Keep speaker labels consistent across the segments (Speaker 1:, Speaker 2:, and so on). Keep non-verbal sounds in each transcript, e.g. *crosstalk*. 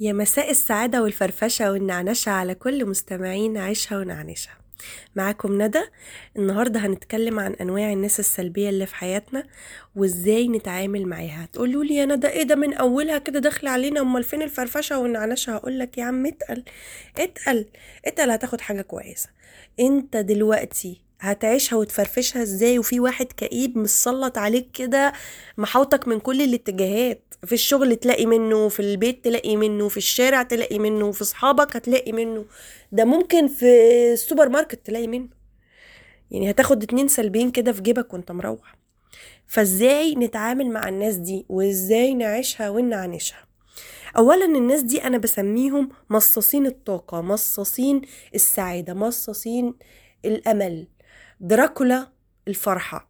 Speaker 1: يا مساء السعادة والفرفشة والنعنشة على كل مستمعين عيشها ونعنشها معاكم ندى. النهاردة هنتكلم عن أنواع الناس السلبية اللي في حياتنا وإزاي نتعامل معاها. تقولوا لي يا ندى إيه ده من أولها كده داخل علينا؟ أمال فين الفرفشة والنعنشة؟ هقولك يا عم اتقل اتقل اتقل هتاخد حاجة كويسة. أنت دلوقتي هتعيشها وتفرفشها إزاي وفي واحد كئيب مسلط عليك كده محاوطك من كل الاتجاهات. في الشغل تلاقي منه في البيت تلاقي منه في الشارع تلاقي منه في صحابك هتلاقي منه. ده ممكن في السوبر ماركت تلاقي منه. يعني هتاخد اتنين سلبيين كده في جيبك وانت مروح. فازاي نتعامل مع الناس دي؟ وازاي نعيشها ونعنشها؟ اولا الناس دي أنا بسميهم مصاصين الطاقة مصاصين السعادة مصاصين الأمل. دراكولا الفرحة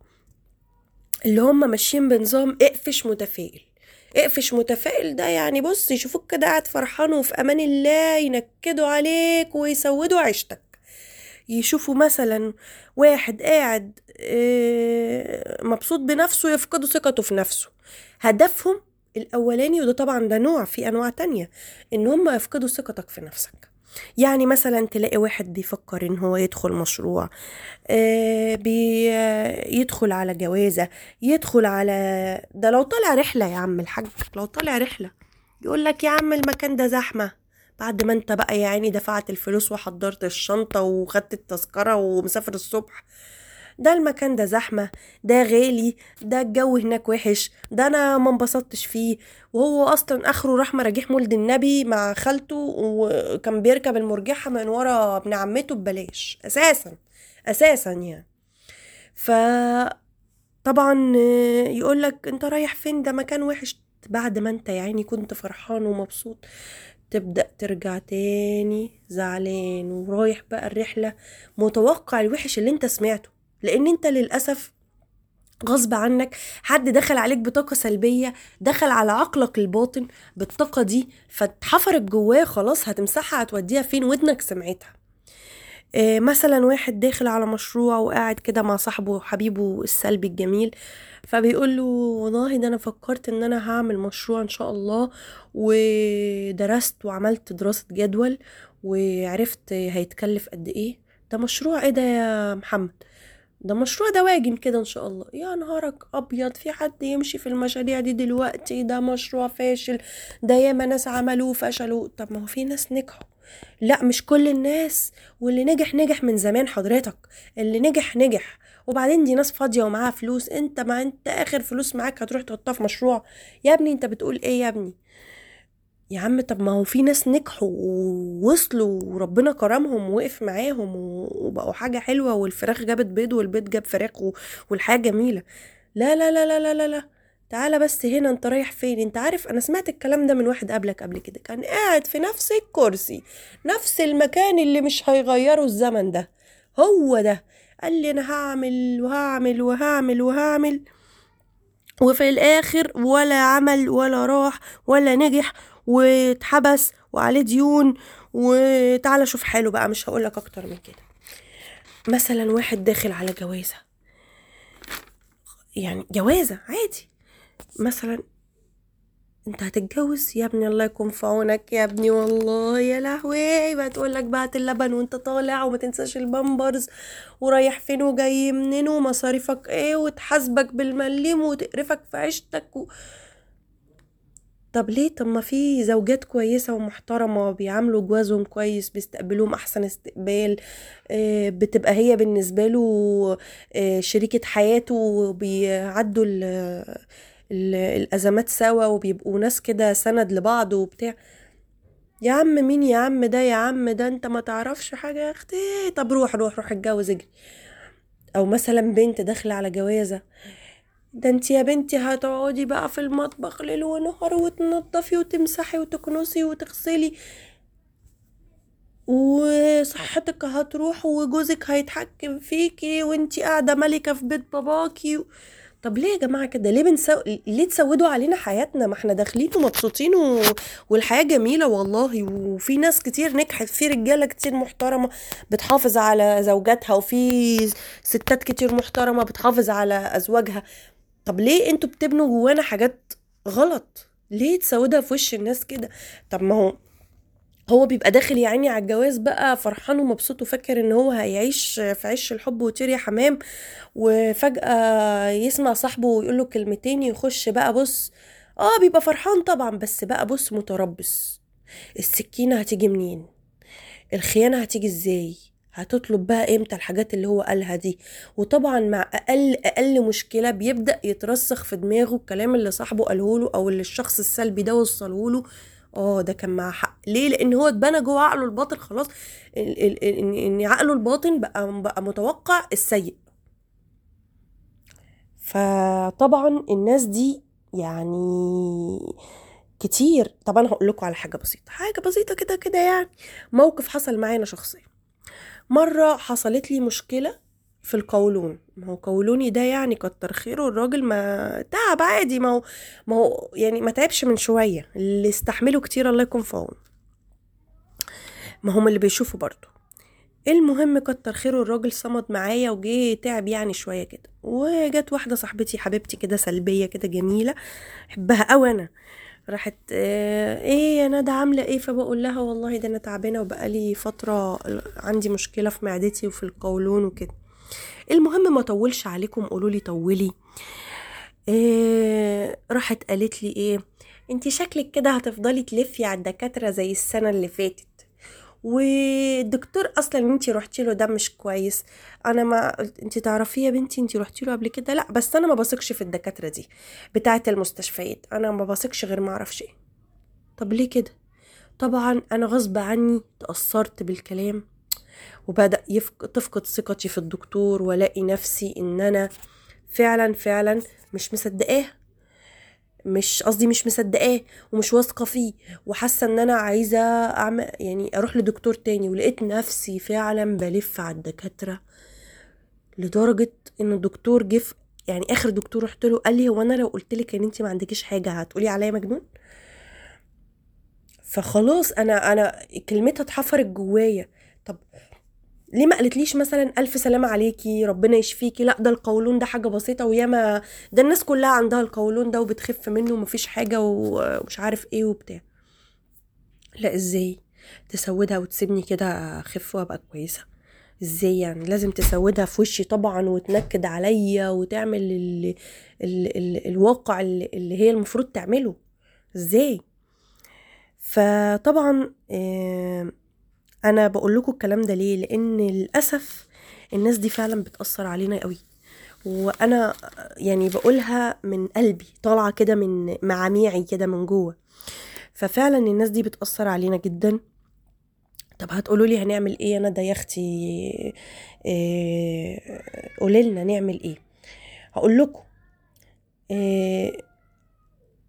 Speaker 1: اللي هم ماشيين بنظام اقفش متفائل. اقفش متفائل ده يعني بص يشوفوك كده قاعد فرحان وفي أمان الله ينكدوا عليك ويسودوا عيشتك. يشوفوا مثلا واحد قاعد آه، مبسوط بنفسه يفقدوا ثقته في نفسه. هدفهم الأولاني وده طبعا ده نوع في أنواع تانية إن هم يفقدوا ثقتك في نفسك. يعني مثلا تلاقي واحد بيفكر إن هو يدخل مشروع آه بيدخل على جوازة يدخل على ده لو طالع رحلة يا عم الحاج لو طالع رحلة يقول لك يا عم المكان ده زحمة. بعد ما أنت بقى يا عيني دفعت الفلوس وحضرت الشنطة وخدت التذكرة ومسافر الصبح ده المكان ده زحمة ده غالي ده الجو هناك وحش ده أنا ما انبسطتش فيه. وهو أصلا آخره راح مراجيح مولد النبي مع خالته وكان بيركب المرجحة من ورا ابن عمته ببلاش أساسا أساسا يعني. ف طبعا يقول لك أنت رايح فين؟ ده مكان وحش. بعد ما أنت يعني كنت فرحان ومبسوط تبدأ ترجع تاني زعلان ورايح بقى الرحلة متوقع الوحش اللي أنت سمعته. لأن أنت للأسف غصب عنك حد دخل عليك بطاقة سلبية دخل على عقلك الباطن بالطاقة دي فاتحفرت جواه خلاص هتمسحها هتوديها فين؟ ودنك سمعتها. آه، مثلا واحد داخل على مشروع وقاعد كده مع صاحبه وحبيبه السلبي الجميل فبيقول له والله ده أنا فكرت إن أنا هعمل مشروع إن شاء الله ودرست وعملت دراسة جدول وعرفت هيتكلف قد إيه. ده مشروع إيه ده يا محمد؟ ده مشروع دواجن كده إن شاء الله. يا نهارك أبيض في حد يمشي في المشاريع دي دلوقتي؟ ده مشروع فاشل ده ياما ناس عملوه فشلوا طب ما هو في ناس نجحوا. لا مش كل الناس. واللي نجح نجح من زمان حضرتك. اللي نجح نجح. وبعدين دي ناس فاضية ومعاها فلوس. انت ما انت آخر فلوس معاك هتروح تحطها في مشروع. يا ابني انت بتقول إيه يا ابني؟ يا عم طب ما هو في ناس نجحوا ووصلوا وربنا كرمهم ووقف معاهم وبقوا حاجة حلوة والفراخ جابت بيض والبيض جاب فراخ والحياة جميلة. لا لا لا لا لا لا, لا. تعالى بس هنا انت رايح فين؟ انت عارف أنا سمعت الكلام ده من واحد قبلك قبل كده كان قاعد في نفس الكرسي نفس المكان اللي مش هيغيره الزمن ده. هو ده. قال لي أنا هعمل وهعمل وهعمل وهعمل وفي الآخر ولا عمل ولا راح ولا نجح واتحبس وعليه ديون وتعالى شوف حاله بقى مش هقولك أكتر من كده. مثلا واحد داخل على جوازة. يعني جوازة عادي. مثلا أنت هتتجوز؟ يا ابني الله يكون في عونك يا ابني والله يا لهوي. بقى تقول لك بعت اللبن وأنت طالع وما تنساش البامبرز ورايح فين وجاي منين ومصاريفك إيه وتحاسبك بالمليم وتقرفك في عيشتك و... طب ليه؟ طب ما في زوجات كويسة ومحترمة بيعاملوا جوازهم كويس بيستقبلوهم أحسن استقبال آه، بتبقى هي بالنسبة له آه، شريكة حياته وبيعدوا الأزمات سوا وبيبقوا ناس كده سند لبعض وبتاع. يا عم مين يا عم ده؟ يا عم ده انت ما تعرفش حاجة يا أختي. طب روح روح روح اتجوز اجري. أو مثلا بنت داخلة على جوازة. ده انت يا بنتي هتقعدي بقى في المطبخ ليل ونهار وتنضفي وتمسحي وتكنسي وتغسلي. وصحتك هتروح وجوزك هيتحكم فيكي وانتي قاعدة ملكة في بيت باباكي. طب ليه يا جماعة كده؟ ليه بنسو... ليه تسودوا علينا حياتنا؟ ما إحنا داخلين ومبسوطين و... والحياة جميلة والله. وفي ناس كتير نجحت في رجالة كتير محترمة بتحافظ على زوجاتها وفي ستات كتير محترمة بتحافظ على أزواجها. طب ليه أنتوا بتبنوا جوانا حاجات غلط؟ ليه تسودها في وش الناس كده؟ طب ما هو هو بيبقى داخل يا عيني على الجواز بقى فرحان ومبسوط وفاكر ان هو هيعيش في عش الحب وطير يا حمام وفجأة يسمع صاحبه ويقول له كلمتين يخش بقى بص آه بيبقى فرحان طبعا بس بقى بص متربص. السكينة هتيجي منين؟ الخيانة هتيجي إزاي؟ هتطلب بقى إمتى الحاجات اللي هو قالها دي؟ وطبعا مع أقل أقل مشكلة بيبدأ يترسخ في دماغه الكلام اللي صاحبه قاله له أو اللي الشخص السلبي ده وصله له. آه ده كان معاه حق. ليه؟ لأن هو اتبنى جوه عقله الباطن خلاص. إن عقله الباطن بقى بقى متوقع السيء. فطبعا الناس دي يعني كتير. طب أنا هقول لكم على حاجة بسيطة. حاجة بسيطة كده كده يعني. موقف حصل معايا أنا شخصيا. مرة حصلت لي مشكلة في القولون. ما هو قولوني ده يعني كتر خيره الراجل ما تعب عادي ما هو ما هو يعني ما تعبش من شوية اللي استحمله كتير الله يكون في عونه. ما هم اللي بيشوفوا برضه. المهم كتر خيره الراجل صمد معايا وجه تعب يعني شوية كده. وجت واحدة صاحبتي حبيبتي كده سلبية كده جميلة أحبها قوي أنا. راحت آه إيه يا ندى عاملة إيه؟ فبقول لها والله ده أنا تعبانة وبقالي فترة عندي مشكلة في معدتي وفي القولون وكده. المهم ما طولش عليكم قولوا لي طولي. إيه راحت قالت لي إيه؟ انت شكلك كده هتفضلي تلفي على الدكاترة زي السنة اللي فاتت. والدكتور أصلا انت رحتي له ده مش كويس. أنا ما انت تعرفيه يا بنتي انت رحتي له قبل كده؟ لا بس أنا ما بثقش في الدكاترة دي بتاعة المستشفيات. أنا ما بثقش غير ما أعرفش إيه طب ليه كده؟ طبعا أنا غصب عني تأثرت بالكلام وبدأ يفق... تفقد ثقتي في الدكتور وألاقي نفسي إن أنا فعلا فعلا مش مصدقاه مش قصدي مش مصدقاه ومش واثقة فيه وحاسة إن أنا عايزة أعمل يعني أروح لدكتور تاني ولقيت نفسي فعلا بلف على الدكاترة لدرجة إن الدكتور جه يعني آخر دكتور رحت له قال لي هو أنا لو قلت لك إن انت ما عندكيش حاجة هتقولي عليا مجنون؟ فخلاص أنا أنا كلمتها اتحفرت جوايا. طب ليه ما قالتليش مثلا ألف سلامة عليكي ربنا يشفيكي؟ لا ده القولون ده حاجة بسيطة وياما ده الناس كلها عندها القولون ده وبتخف منه ومفيش حاجة ومش عارف إيه وبتاع. لا إزاي تسودها وتسيبني كده أخف وأبقى كويسة؟ إزاي يعني؟ لازم تسودها في وشي طبعا وتنكد عليا وتعمل ال ال ال الواقع اللي هي المفروض تعمله. إزاي؟ فطبعا آه أنا بقول لكم الكلام ده ليه؟ لأن للأسف الناس دي فعلا بتأثر علينا قوي. وأنا يعني بقولها من قلبي طالعة كده من معاميعي كده من جوه. ففعلا الناس دي بتأثر علينا جدا. طب هتقولوا لي هنعمل إيه؟ أنا ده يا أختي إيه قولي لنا نعمل إيه؟ هقول لكم إيه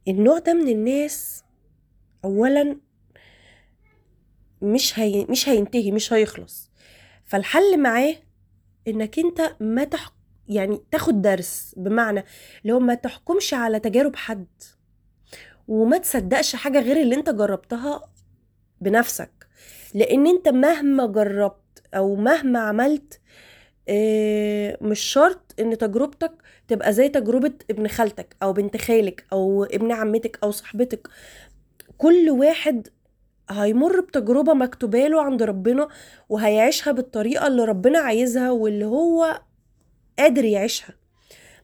Speaker 1: النوع ده من الناس اولا مش هي مش هينتهي مش هيخلص. فالحل معاه إنك أنت ما تح... يعني تاخد درس بمعنى اللي هو ما تحكمش على تجارب حد. وما تصدقش حاجة غير اللي أنت جربتها بنفسك. لأن أنت مهما جربت أو مهما عملت آه، مش شرط إن تجربتك تبقى زي تجربة ابن خالتك أو بنت خالك أو ابن عمتك أو صاحبتك. كل واحد هيمر بتجربة مكتوبة له عند ربنا وهيعيشها بالطريقة اللي ربنا عايزها واللي هو قادر يعيشها.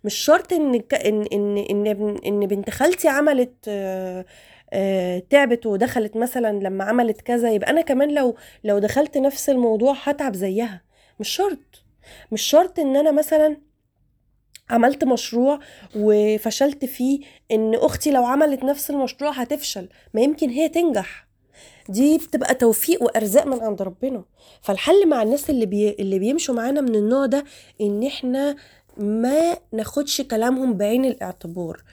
Speaker 1: مش شرط إن إن إن إن, إن بنت خالتي عملت آه، آه، تعبت ودخلت مثلا لما عملت كذا يبقى أنا كمان لو لو دخلت نفس الموضوع هتعب زيها. مش شرط. مش شرط إن أنا مثلا عملت مشروع وفشلت فيه إن أختي لو عملت نفس المشروع هتفشل. ما يمكن هي تنجح. دي بتبقى توفيق وأرزاق من عند ربنا. فالحل مع الناس اللي بي... اللي بيمشوا معانا من النوع ده إن إحنا ما ناخدش كلامهم بعين الاعتبار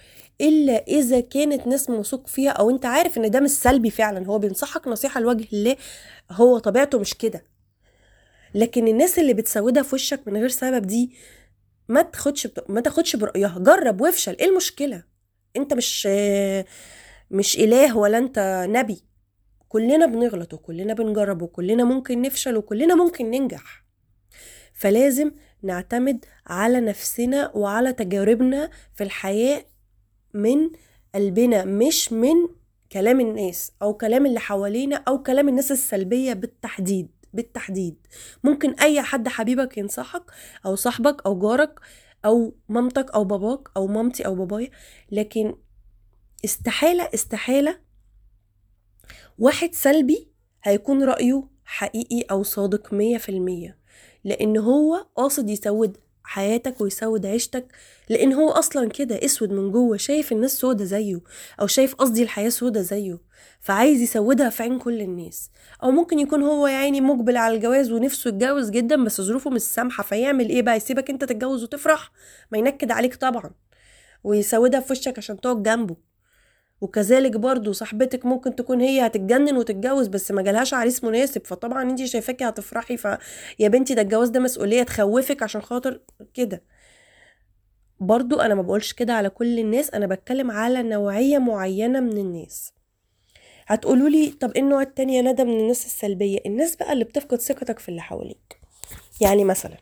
Speaker 1: إلا إذا كانت ناس موثوق فيها أو أنت عارف إن ده مش سلبي فعلا هو بينصحك نصيحة لوجه الله هو طبيعته مش كده. لكن الناس اللي بتسودها في وشك من غير سبب دي ما تاخدش ما تاخدش برأيها. جرب وافشل إيه المشكلة؟ أنت مش مش إله ولا أنت نبي. كلنا بنغلط وكلنا بنجرب وكلنا ممكن نفشل وكلنا ممكن ننجح. فلازم نعتمد على نفسنا وعلى تجاربنا في الحياة من قلبنا مش من كلام الناس أو كلام اللي حوالينا أو كلام الناس السلبية بالتحديد بالتحديد. ممكن أي حد حبيبك ينصحك أو صاحبك أو جارك أو مامتك أو باباك أو مامتي أو بابايا لكن استحالة استحالة واحد سلبي هيكون رأيه حقيقي أو صادق مية في المية لأن هو قاصد يسود حياتك ويسود عيشتك لأن هو أصلا كده أسود من جوه شايف الناس سودة زيه أو شايف قصدي الحياة سودة زيه فعايز يسودها في عين كل الناس. أو ممكن يكون هو يعني مقبل على الجواز ونفسه يتجوز جدا بس ظروفه مش سامحة فيعمل إيه بقى؟ يسيبك أنت تتجوز وتفرح؟ ما ينكد عليك طبعا. ويسودها في وشك عشان تقعد جنبه. وكذلك برضو صاحبتك ممكن تكون هي هتتجنن وتتجوز بس ما جالهاش عريس مناسب. فطبعا انت شايفاكي هتفرحي ف يا بنتي ده الجواز ده مسؤولية تخوفك عشان خاطر كده. برضو أنا ما بقولش كده على كل الناس أنا بتكلم على نوعية معينة من الناس. هتقولوا لي طب إيه النوع التاني يا ندى من الناس السلبية؟ الناس بقى اللي بتفقد ثقتك في اللي حواليك. يعني مثلا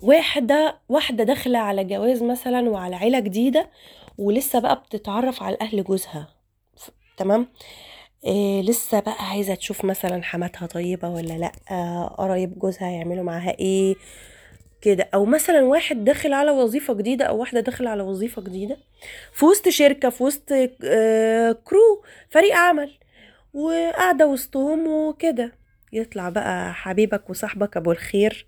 Speaker 1: واحدة واحدة داخلة على جواز مثلا وعلى عيلة جديدة ولسه بقى بتتعرف على أهل جوزها. ف- تمام؟ إيه لسه بقى عايزة تشوف مثلا حماتها طيبة ولا لأ قرايب جوزها يعملوا معاها إيه كده. أو مثلا واحد داخل على وظيفة جديدة أو واحدة داخله على وظيفة جديدة في وسط شركة في وسط آه، كرو فريق عمل وقاعدة وسطهم وكده. يطلع بقى حبيبك وصاحبك أبو الخير.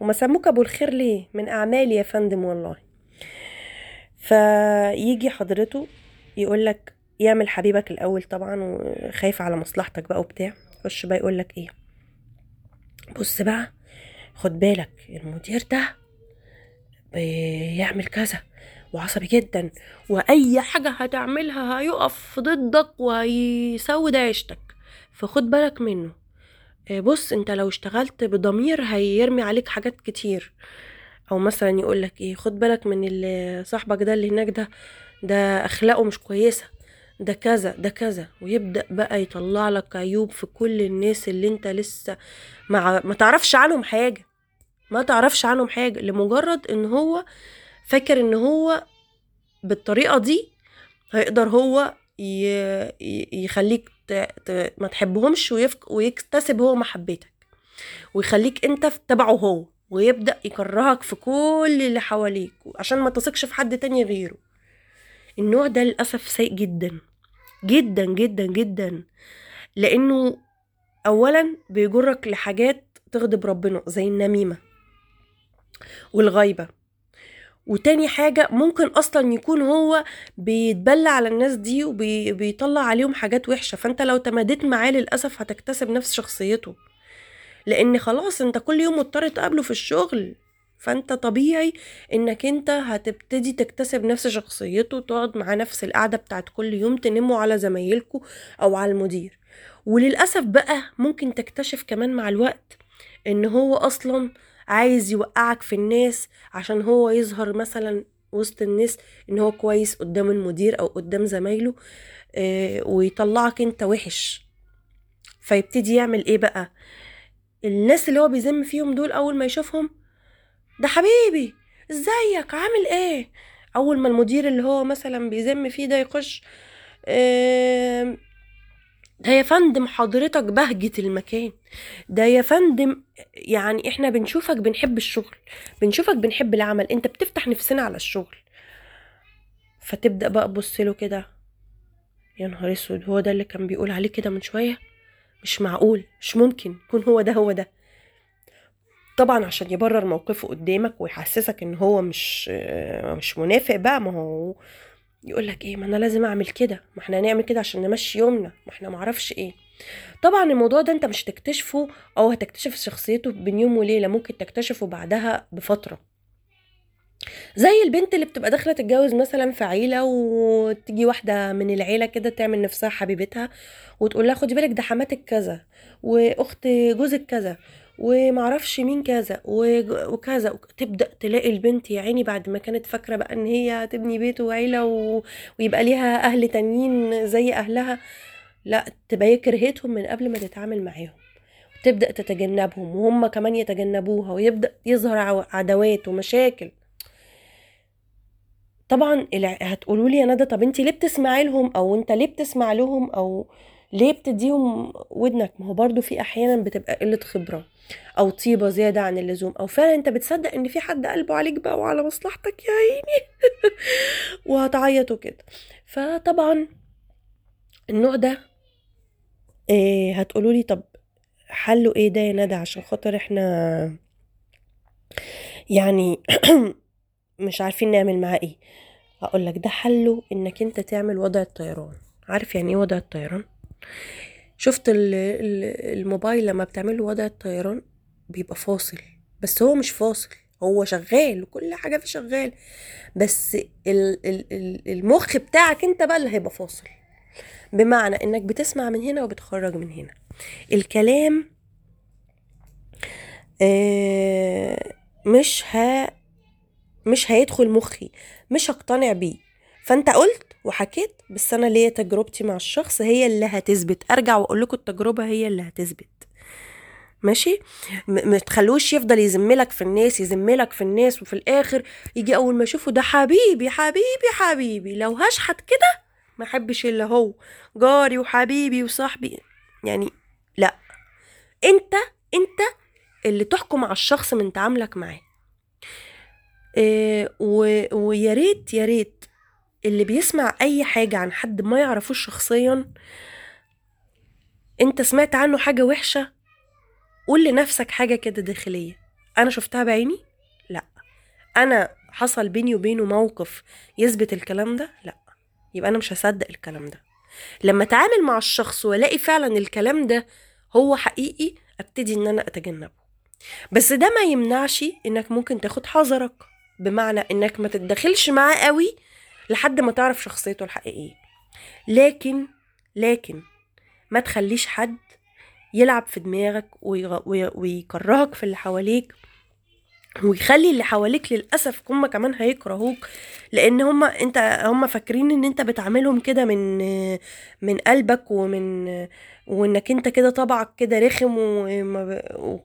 Speaker 1: وما سموك أبو الخير ليه؟ من اعمالي يا فندم والله. فيجي حضرته يقول لك يعمل حبيبك الأول طبعا وخايف على مصلحتك بقى وبتاع. يخش بقى يقول لك إيه؟ بص بقى خد بالك المدير ده بيعمل كذا وعصبي جدا وأي حاجة هتعملها هيقف ضدك وهيسود عيشتك. فخد بالك منه. بص أنت لو اشتغلت بضمير هيرمي عليك حاجات كتير. أو مثلا يقول لك إيه خد بالك من اللي صاحبك ده اللي هناك ده ده أخلاقه مش كويسة ده كذا ده كذا ويبدأ بقى يطلع لك عيوب في كل الناس اللي أنت لسه ما ما تعرفش عنهم حاجة ما تعرفش عنهم حاجة لمجرد إن هو فاكر إن هو بالطريقة دي هيقدر هو يخليك. ما تحبهمش. ويكتسب هو محبتك ويخليك أنت تبعه هو ويبدأ يكرهك في كل اللي حواليك عشان ما تثقش في حد تاني غيره. النوع ده للأسف سيء جدا جدا جدا جدا. لأنه أولا بيجرك لحاجات تغضب ربنا زي النميمة والغيبة وتاني حاجة ممكن أصلا يكون هو بيتبلى على الناس دي وبيطلع عليهم حاجات وحشة. فأنت لو تماديت معاه للأسف هتكتسب نفس شخصيته. لأن خلاص أنت كل يوم مضطر تقابله في الشغل. فأنت طبيعي إنك أنت هتبتدي تكتسب نفس شخصيته تقعد معاه نفس القعدة بتاعت كل يوم تنموا على زمايلكوا أو على المدير. وللأسف بقى ممكن تكتشف كمان مع الوقت إن هو أصلا عايز يوقعك في الناس عشان هو يظهر مثلا وسط الناس إن هو كويس قدام المدير أو قدام زمايله آه، ويطلعك أنت وحش. فيبتدي يعمل إيه بقى؟ الناس اللي هو بيذم فيهم دول أول ما يشوفهم ده حبيبي إزيك؟ عامل إيه؟ أول ما المدير اللي هو مثلا بيذم فيه ده يخش آم، ده يا فندم حضرتك بهجة المكان ده يا فندم يعني إحنا بنشوفك بنحب الشغل بنشوفك بنحب العمل أنت بتفتح نفسنا على الشغل. فتبدأ بقى تبص له كده يا نهار أسود هو ده اللي كان بيقول عليه كده من شوية؟ مش معقول مش ممكن يكون هو ده هو ده. طبعا عشان يبرر موقفه قدامك ويحسسك إن هو مش مش منافق بقى ما هو يقول لك إيه ما أنا لازم أعمل كده ما إحنا هنعمل كده عشان نمشي يومنا ما إحنا معرفش إيه. طبعا الموضوع ده أنت مش هتكتشفه أو هتكتشف شخصيته بين يوم وليلة ممكن تكتشفه بعدها بفترة. زي البنت اللي بتبقى داخلة تتجوز مثلا في عيلة وتيجي واحدة من العيلة كده تعمل نفسها حبيبتها وتقول لها خدي بالك ده حماتك كذا وأخت جوزك كذا ومعرفش مين كذا وكذا. تبدأ تلاقي البنت يا عيني بعد ما كانت فاكرة بقى إن هي هتبني بيت وعيلة و... ويبقى ليها أهل تانيين زي أهلها. لا تبقى كرهتهم من قبل ما تتعامل معاهم. تبدأ تتجنبهم وهم كمان يتجنبوها ويبدأ يظهر عداوات ومشاكل. طبعا هتقولوا لي يا ندى طب انت ليه بتسمعي لهم؟ أو انت ليه بتسمع لهم؟ أو ليه بتديهم ودنك؟ ما هو برضو في أحيانا بتبقى قلة خبرة أو طيبة زيادة عن اللزوم. أو فعلا أنت بتصدق إن في حد قلبه عليك بقى وعلى مصلحتك يا عيني؟ *laughs* وهتعيط وكده. فطبعا النوع ده إيه هتقولوا لي طب حله إيه ده يا ندى؟ عشان خاطر إحنا يعني *clears throat* مش عارفين نعمل معاه إيه. هقول لك ده حله إنك أنت تعمل وضع الطيران. عارف يعني إيه وضع الطيران؟ شفت الموبايل لما بتعمل له وضع الطيران؟ بيبقى فاصل. بس هو مش فاصل هو شغال وكل حاجة فيه شغال. بس المخ بتاعك أنت بقى اللي هيبقى فاصل. بمعنى إنك بتسمع من هنا وبتخرج من هنا. الكلام آه، مش ها مش هيدخل مخي مش هقتنع بيه. فأنت قلت وحكيت بس أنا ليا تجربتي مع الشخص هي اللي هتثبت. أرجع وأقول لكم التجربة هي اللي هتثبت. ماشي؟ ما تخلوش يفضل يزملك في الناس يزملك في الناس وفي الآخر يجي أول ما اشوفه ده حبيبي حبيبي حبيبي. لو هشحت كده ما أحبش إلا هو جاري وحبيبي وصاحبي. يعني لا. أنت أنت اللي تحكم على الشخص من تعاملك معاه. ويا ريت يا ريت اللي بيسمع أي حاجة عن حد ما يعرفوش شخصيا أنت سمعت عنه حاجة وحشة؟ قول لنفسك حاجة كده داخلية. أنا شفتها بعيني؟ لأ. أنا حصل بيني وبينه موقف يثبت الكلام ده؟ لأ. يبقى أنا مش هصدق الكلام ده. لما أتعامل مع الشخص وألاقي فعلا الكلام ده هو حقيقي أبتدي إن أنا أتجنبه. بس ده ما يمنعش إنك ممكن تاخد حذرك. بمعنى إنك ما تتدخلش معاه قوي لحد ما تعرف شخصيته الحقيقية. لكن لكن ما تخليش حد يلعب في دماغك ويكرهك في اللي حواليك ويخلي اللي حواليك للأسف هم كمان هيكرهوك لأن هم أنت هم فاكرين إن أنت بتعاملهم كده من من قلبك ومن وإنك أنت كده طبعك كده رخم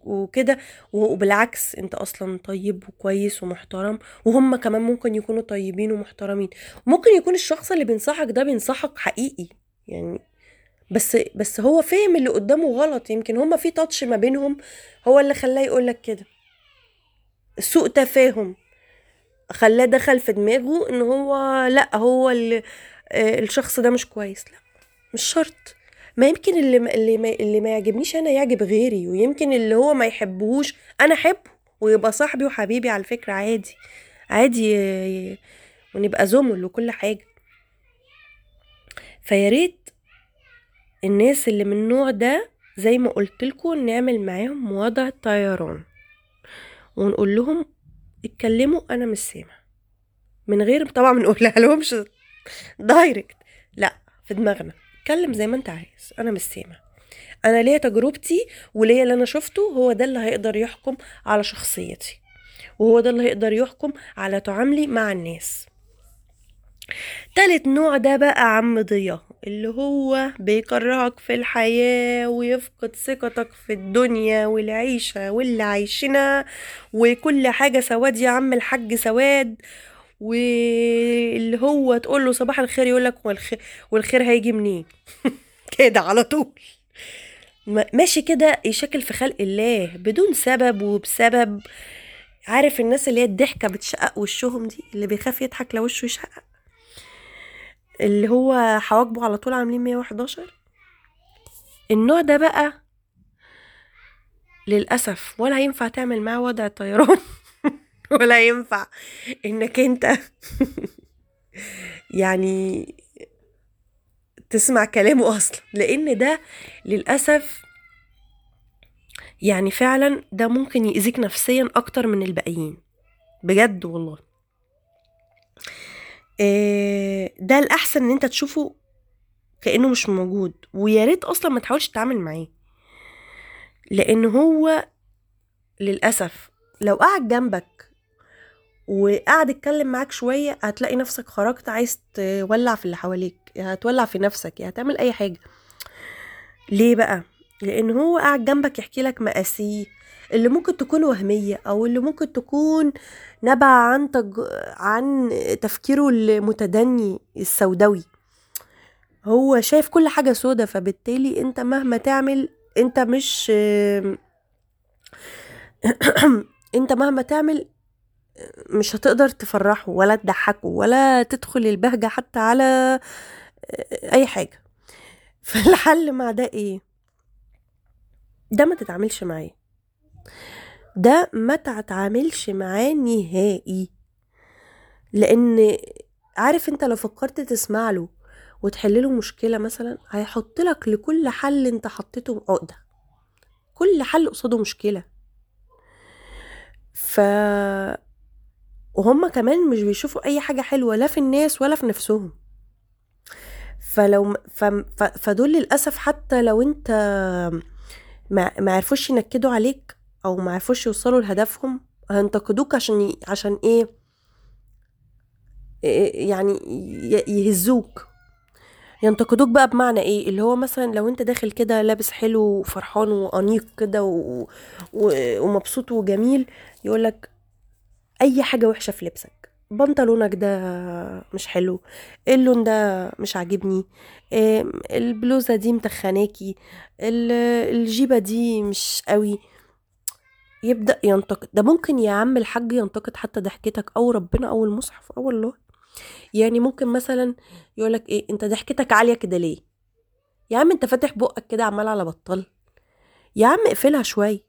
Speaker 1: وكده وبالعكس أنت أصلا طيب وكويس ومحترم وهم كمان ممكن يكونوا طيبين ومحترمين. ممكن يكون الشخص اللي بينصحك ده بينصحك حقيقي يعني بس بس هو فهم اللي قدامه غلط يمكن هما في تاتش ما بينهم هو اللي خلاه يقولك كده. سوء تفاهم خلاه دخل في دماغه إن هو لأ هو آه، الشخص ده مش كويس لأ مش شرط. ما يمكن اللي ما اللي ما, اللي ما يعجبنيش أنا يعجب غيري ويمكن اللي هو ما يحبهوش أنا أحبه ويبقى صاحبي وحبيبي على فكرة عادي. عادي آه، ونبقى زمل وكل حاجة. فياريت الناس اللي من النوع ده زي ما قلت لكم نعمل معاهم وضع طيران. ونقول لهم اتكلموا أنا مش سامع. من غير طبعا ما نقولها لهمش دايركت لا في دماغنا. اتكلم زي ما انت عايز أنا مش سامع. أنا ليا تجربتي وليا اللي أنا شفته هو ده اللي هيقدر يحكم على شخصيتي. وهو ده اللي هيقدر يحكم على تعاملي مع الناس. تالت نوع ده بقى عم ضياء اللي هو بيكرهك في الحياة ويفقد ثقتك في الدنيا والعيشة واللي عايشنا وكل حاجة سواد يا عم الحاج سواد واللي هو تقول له صباح الخير يقول لك والخير, والخير هيجي منين؟ *laughs* كده على طول. ماشي كده يشكل في خلق الله بدون سبب وبسبب عارف الناس اللي هي الضحكة بتشقق وشهم دي اللي بيخاف يضحك لو وشه يشقق؟ اللي هو حواجبه على طول عاملين 111 النوع ده بقى للأسف ولا ينفع تعمل معاه وضع طيران. *laughs* ولا ينفع إنك أنت *laughs* يعني تسمع كلامه أصلا. لأن ده للأسف يعني فعلا ده ممكن يأذيك نفسيا أكتر من الباقيين. بجد والله. ده الأحسن إن أنت تشوفه كأنه مش موجود ويا ريت أصلا ما تحاولش تتعامل معاه. لأن هو للأسف لو قعد جنبك وقعد يتكلم معاك شوية هتلاقي نفسك خرجت عايز تولع في اللي حواليك هتولع في نفسك هتعمل أي حاجة. ليه بقى؟ لأن هو قاعد جنبك يحكي لك مقاسيه اللي ممكن تكون وهمية أو اللي ممكن تكون نبع عن تج... عن تفكيره المتدني السوداوي. هو شايف كل حاجة سودة فبالتالي أنت مهما تعمل أنت مش *clears throat* أنت مهما تعمل مش هتقدر تفرحه ولا تضحكه ولا تدخل البهجة حتى على أي حاجة. *laughs* فالحل مع ده إيه؟ ده ما تتعاملش معاه. ده ما تتعاملش معاه نهائي. لأن عارف أنت لو فكرت تسمع له وتحل له مشكلة مثلا هيحط لك لكل حل أنت حطيته عقدة. كل حل قصاده مشكلة. ف وهم كمان مش بيشوفوا أي حاجة حلوة لا في الناس ولا في نفسهم. فلو ف... ف... فدول للأسف حتى لو أنت ما ما عرفوش ينكدوا عليك أو ما عرفوش يوصلوا لهدفهم هينتقدوك عشان ي... عشان إيه؟ يعني يهزوك. ينتقدوك بقى بمعنى إيه؟ اللي هو مثلا لو أنت داخل كده لابس حلو وفرحان وأنيق كده و... و... ومبسوط وجميل يقولك أي حاجة وحشة في لبسك. بنطلونك ده مش حلو اللون ده مش عاجبني البلوزة دي متخناكي الجيبة دي مش قوي يبدأ ينتقد. ده ممكن يا عم الحاج ينتقد حتى ضحكتك أو ربنا أو المصحف أو الله. يعني ممكن مثلا يقولك إيه أنت ضحكتك عالية كده ليه؟ يا عم أنت فاتح بقك كده عمال على بطال. يا عم اقفلها شوية.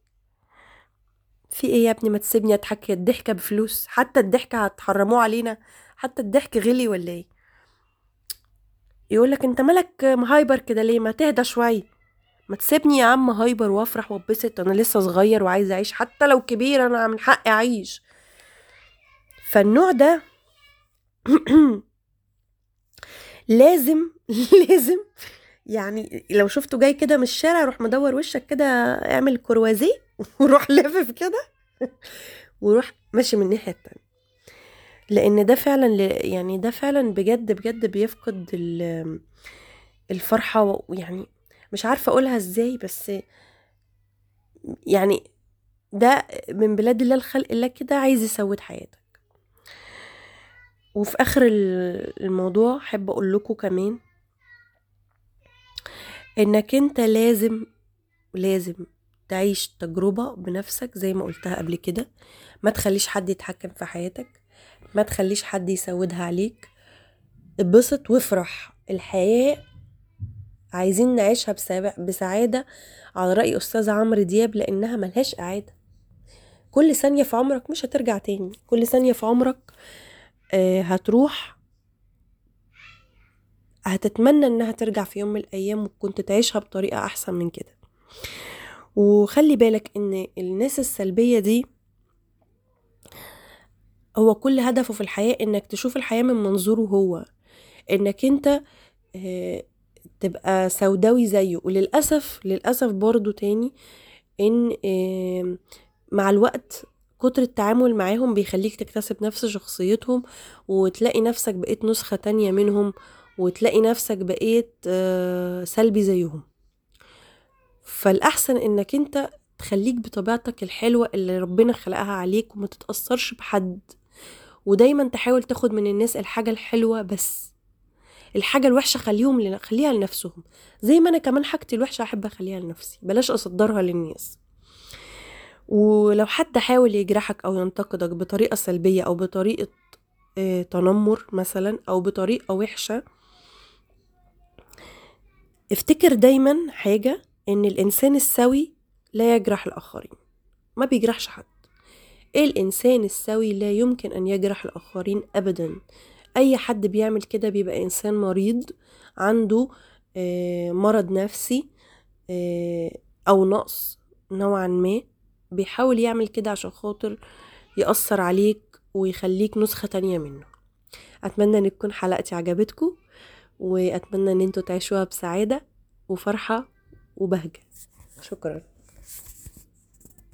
Speaker 1: في إيه يا ابني؟ ما تسيبني أضحك. الضحكة بفلوس. حتى الضحكة هتحرموه علينا. حتى الضحك غلي ولا إيه؟ يقولك أنت مالك مهايبر كده ليه؟ ما تهدى شوية. ما تسيبني يا عم هايبر وافرح واتبسط أنا لسه صغير وعايز أعيش. حتى لو كبير أنا من حقي أعيش. فالنوع ده *clears throat* لازم *laughs* لازم يعني لو شفته جاي كده من الشارع روح مدور وشك كده اعمل كروازيه *laughs* وروح لافف كده *laughs* وروح ماشي من الناحية التانية. لأن ده فعلا يعني ده فعلا بجد بجد بيفقد الفرحة ويعني مش عارفة أقولها إزاي بس يعني ده من بلاد الله الخلق الله كده عايز يسود حياتك. وفي آخر الموضوع أحب أقول لكم كمان إنك أنت لازم لازم تعيش تجربة بنفسك زي ما قلتها قبل كده. ما تخليش حد يتحكم في حياتك ما تخليش حد يسودها عليك. اتبسط وافرح الحياة عايزين نعيشها بسعادة على رأي أستاذ عمرو دياب لأنها ملهاش إعادة. كل ثانية في عمرك مش هترجع تاني. كل ثانية في عمرك هتروح هتتمنى إنها ترجع في يوم من الأيام وكنت تعيشها بطريقة أحسن من كده. وخلي بالك إن الناس السلبية دي هو كل هدفه في الحياة إنك تشوف الحياة من منظوره هو. إنك أنت تبقى سوداوي زيه. وللأسف للأسف برضو تاني إن مع الوقت كتر التعامل معاهم بيخليك تكتسب نفس شخصيتهم وتلاقي نفسك بقيت نسخة تانية منهم وتلاقي نفسك بقيت سلبي زيهم. فالأحسن إنك أنت تخليك بطبيعتك الحلوة اللي ربنا خلقها عليك وما تتأثرش بحد. ودايما تحاول تاخد من الناس الحاجة الحلوة بس. الحاجة الوحشة خليهم خليها لنفسهم. زي ما أنا كمان حاجتي الوحشة أحب أخليها لنفسي. بلاش أصدرها للناس. ولو حد حاول يجرحك أو ينتقدك بطريقة سلبية أو بطريقة تنمر مثلا أو بطريقة وحشة افتكر دايما حاجة إن الإنسان السوي لا يجرح الآخرين. ما بيجرحش حد. الإنسان السوي لا يمكن أن يجرح الآخرين ابدا. أي حد بيعمل كده بيبقى إنسان مريض عنده مرض نفسي أو نقص نوعا ما بيحاول يعمل كده عشان خاطر يأثر عليك ويخليك نسخة تانية منه. أتمنى أن تكون حلقتي عجبتكم وأتمنى أن أنتوا تعيشوها بسعادة وفرحة وبهجة. شكرا.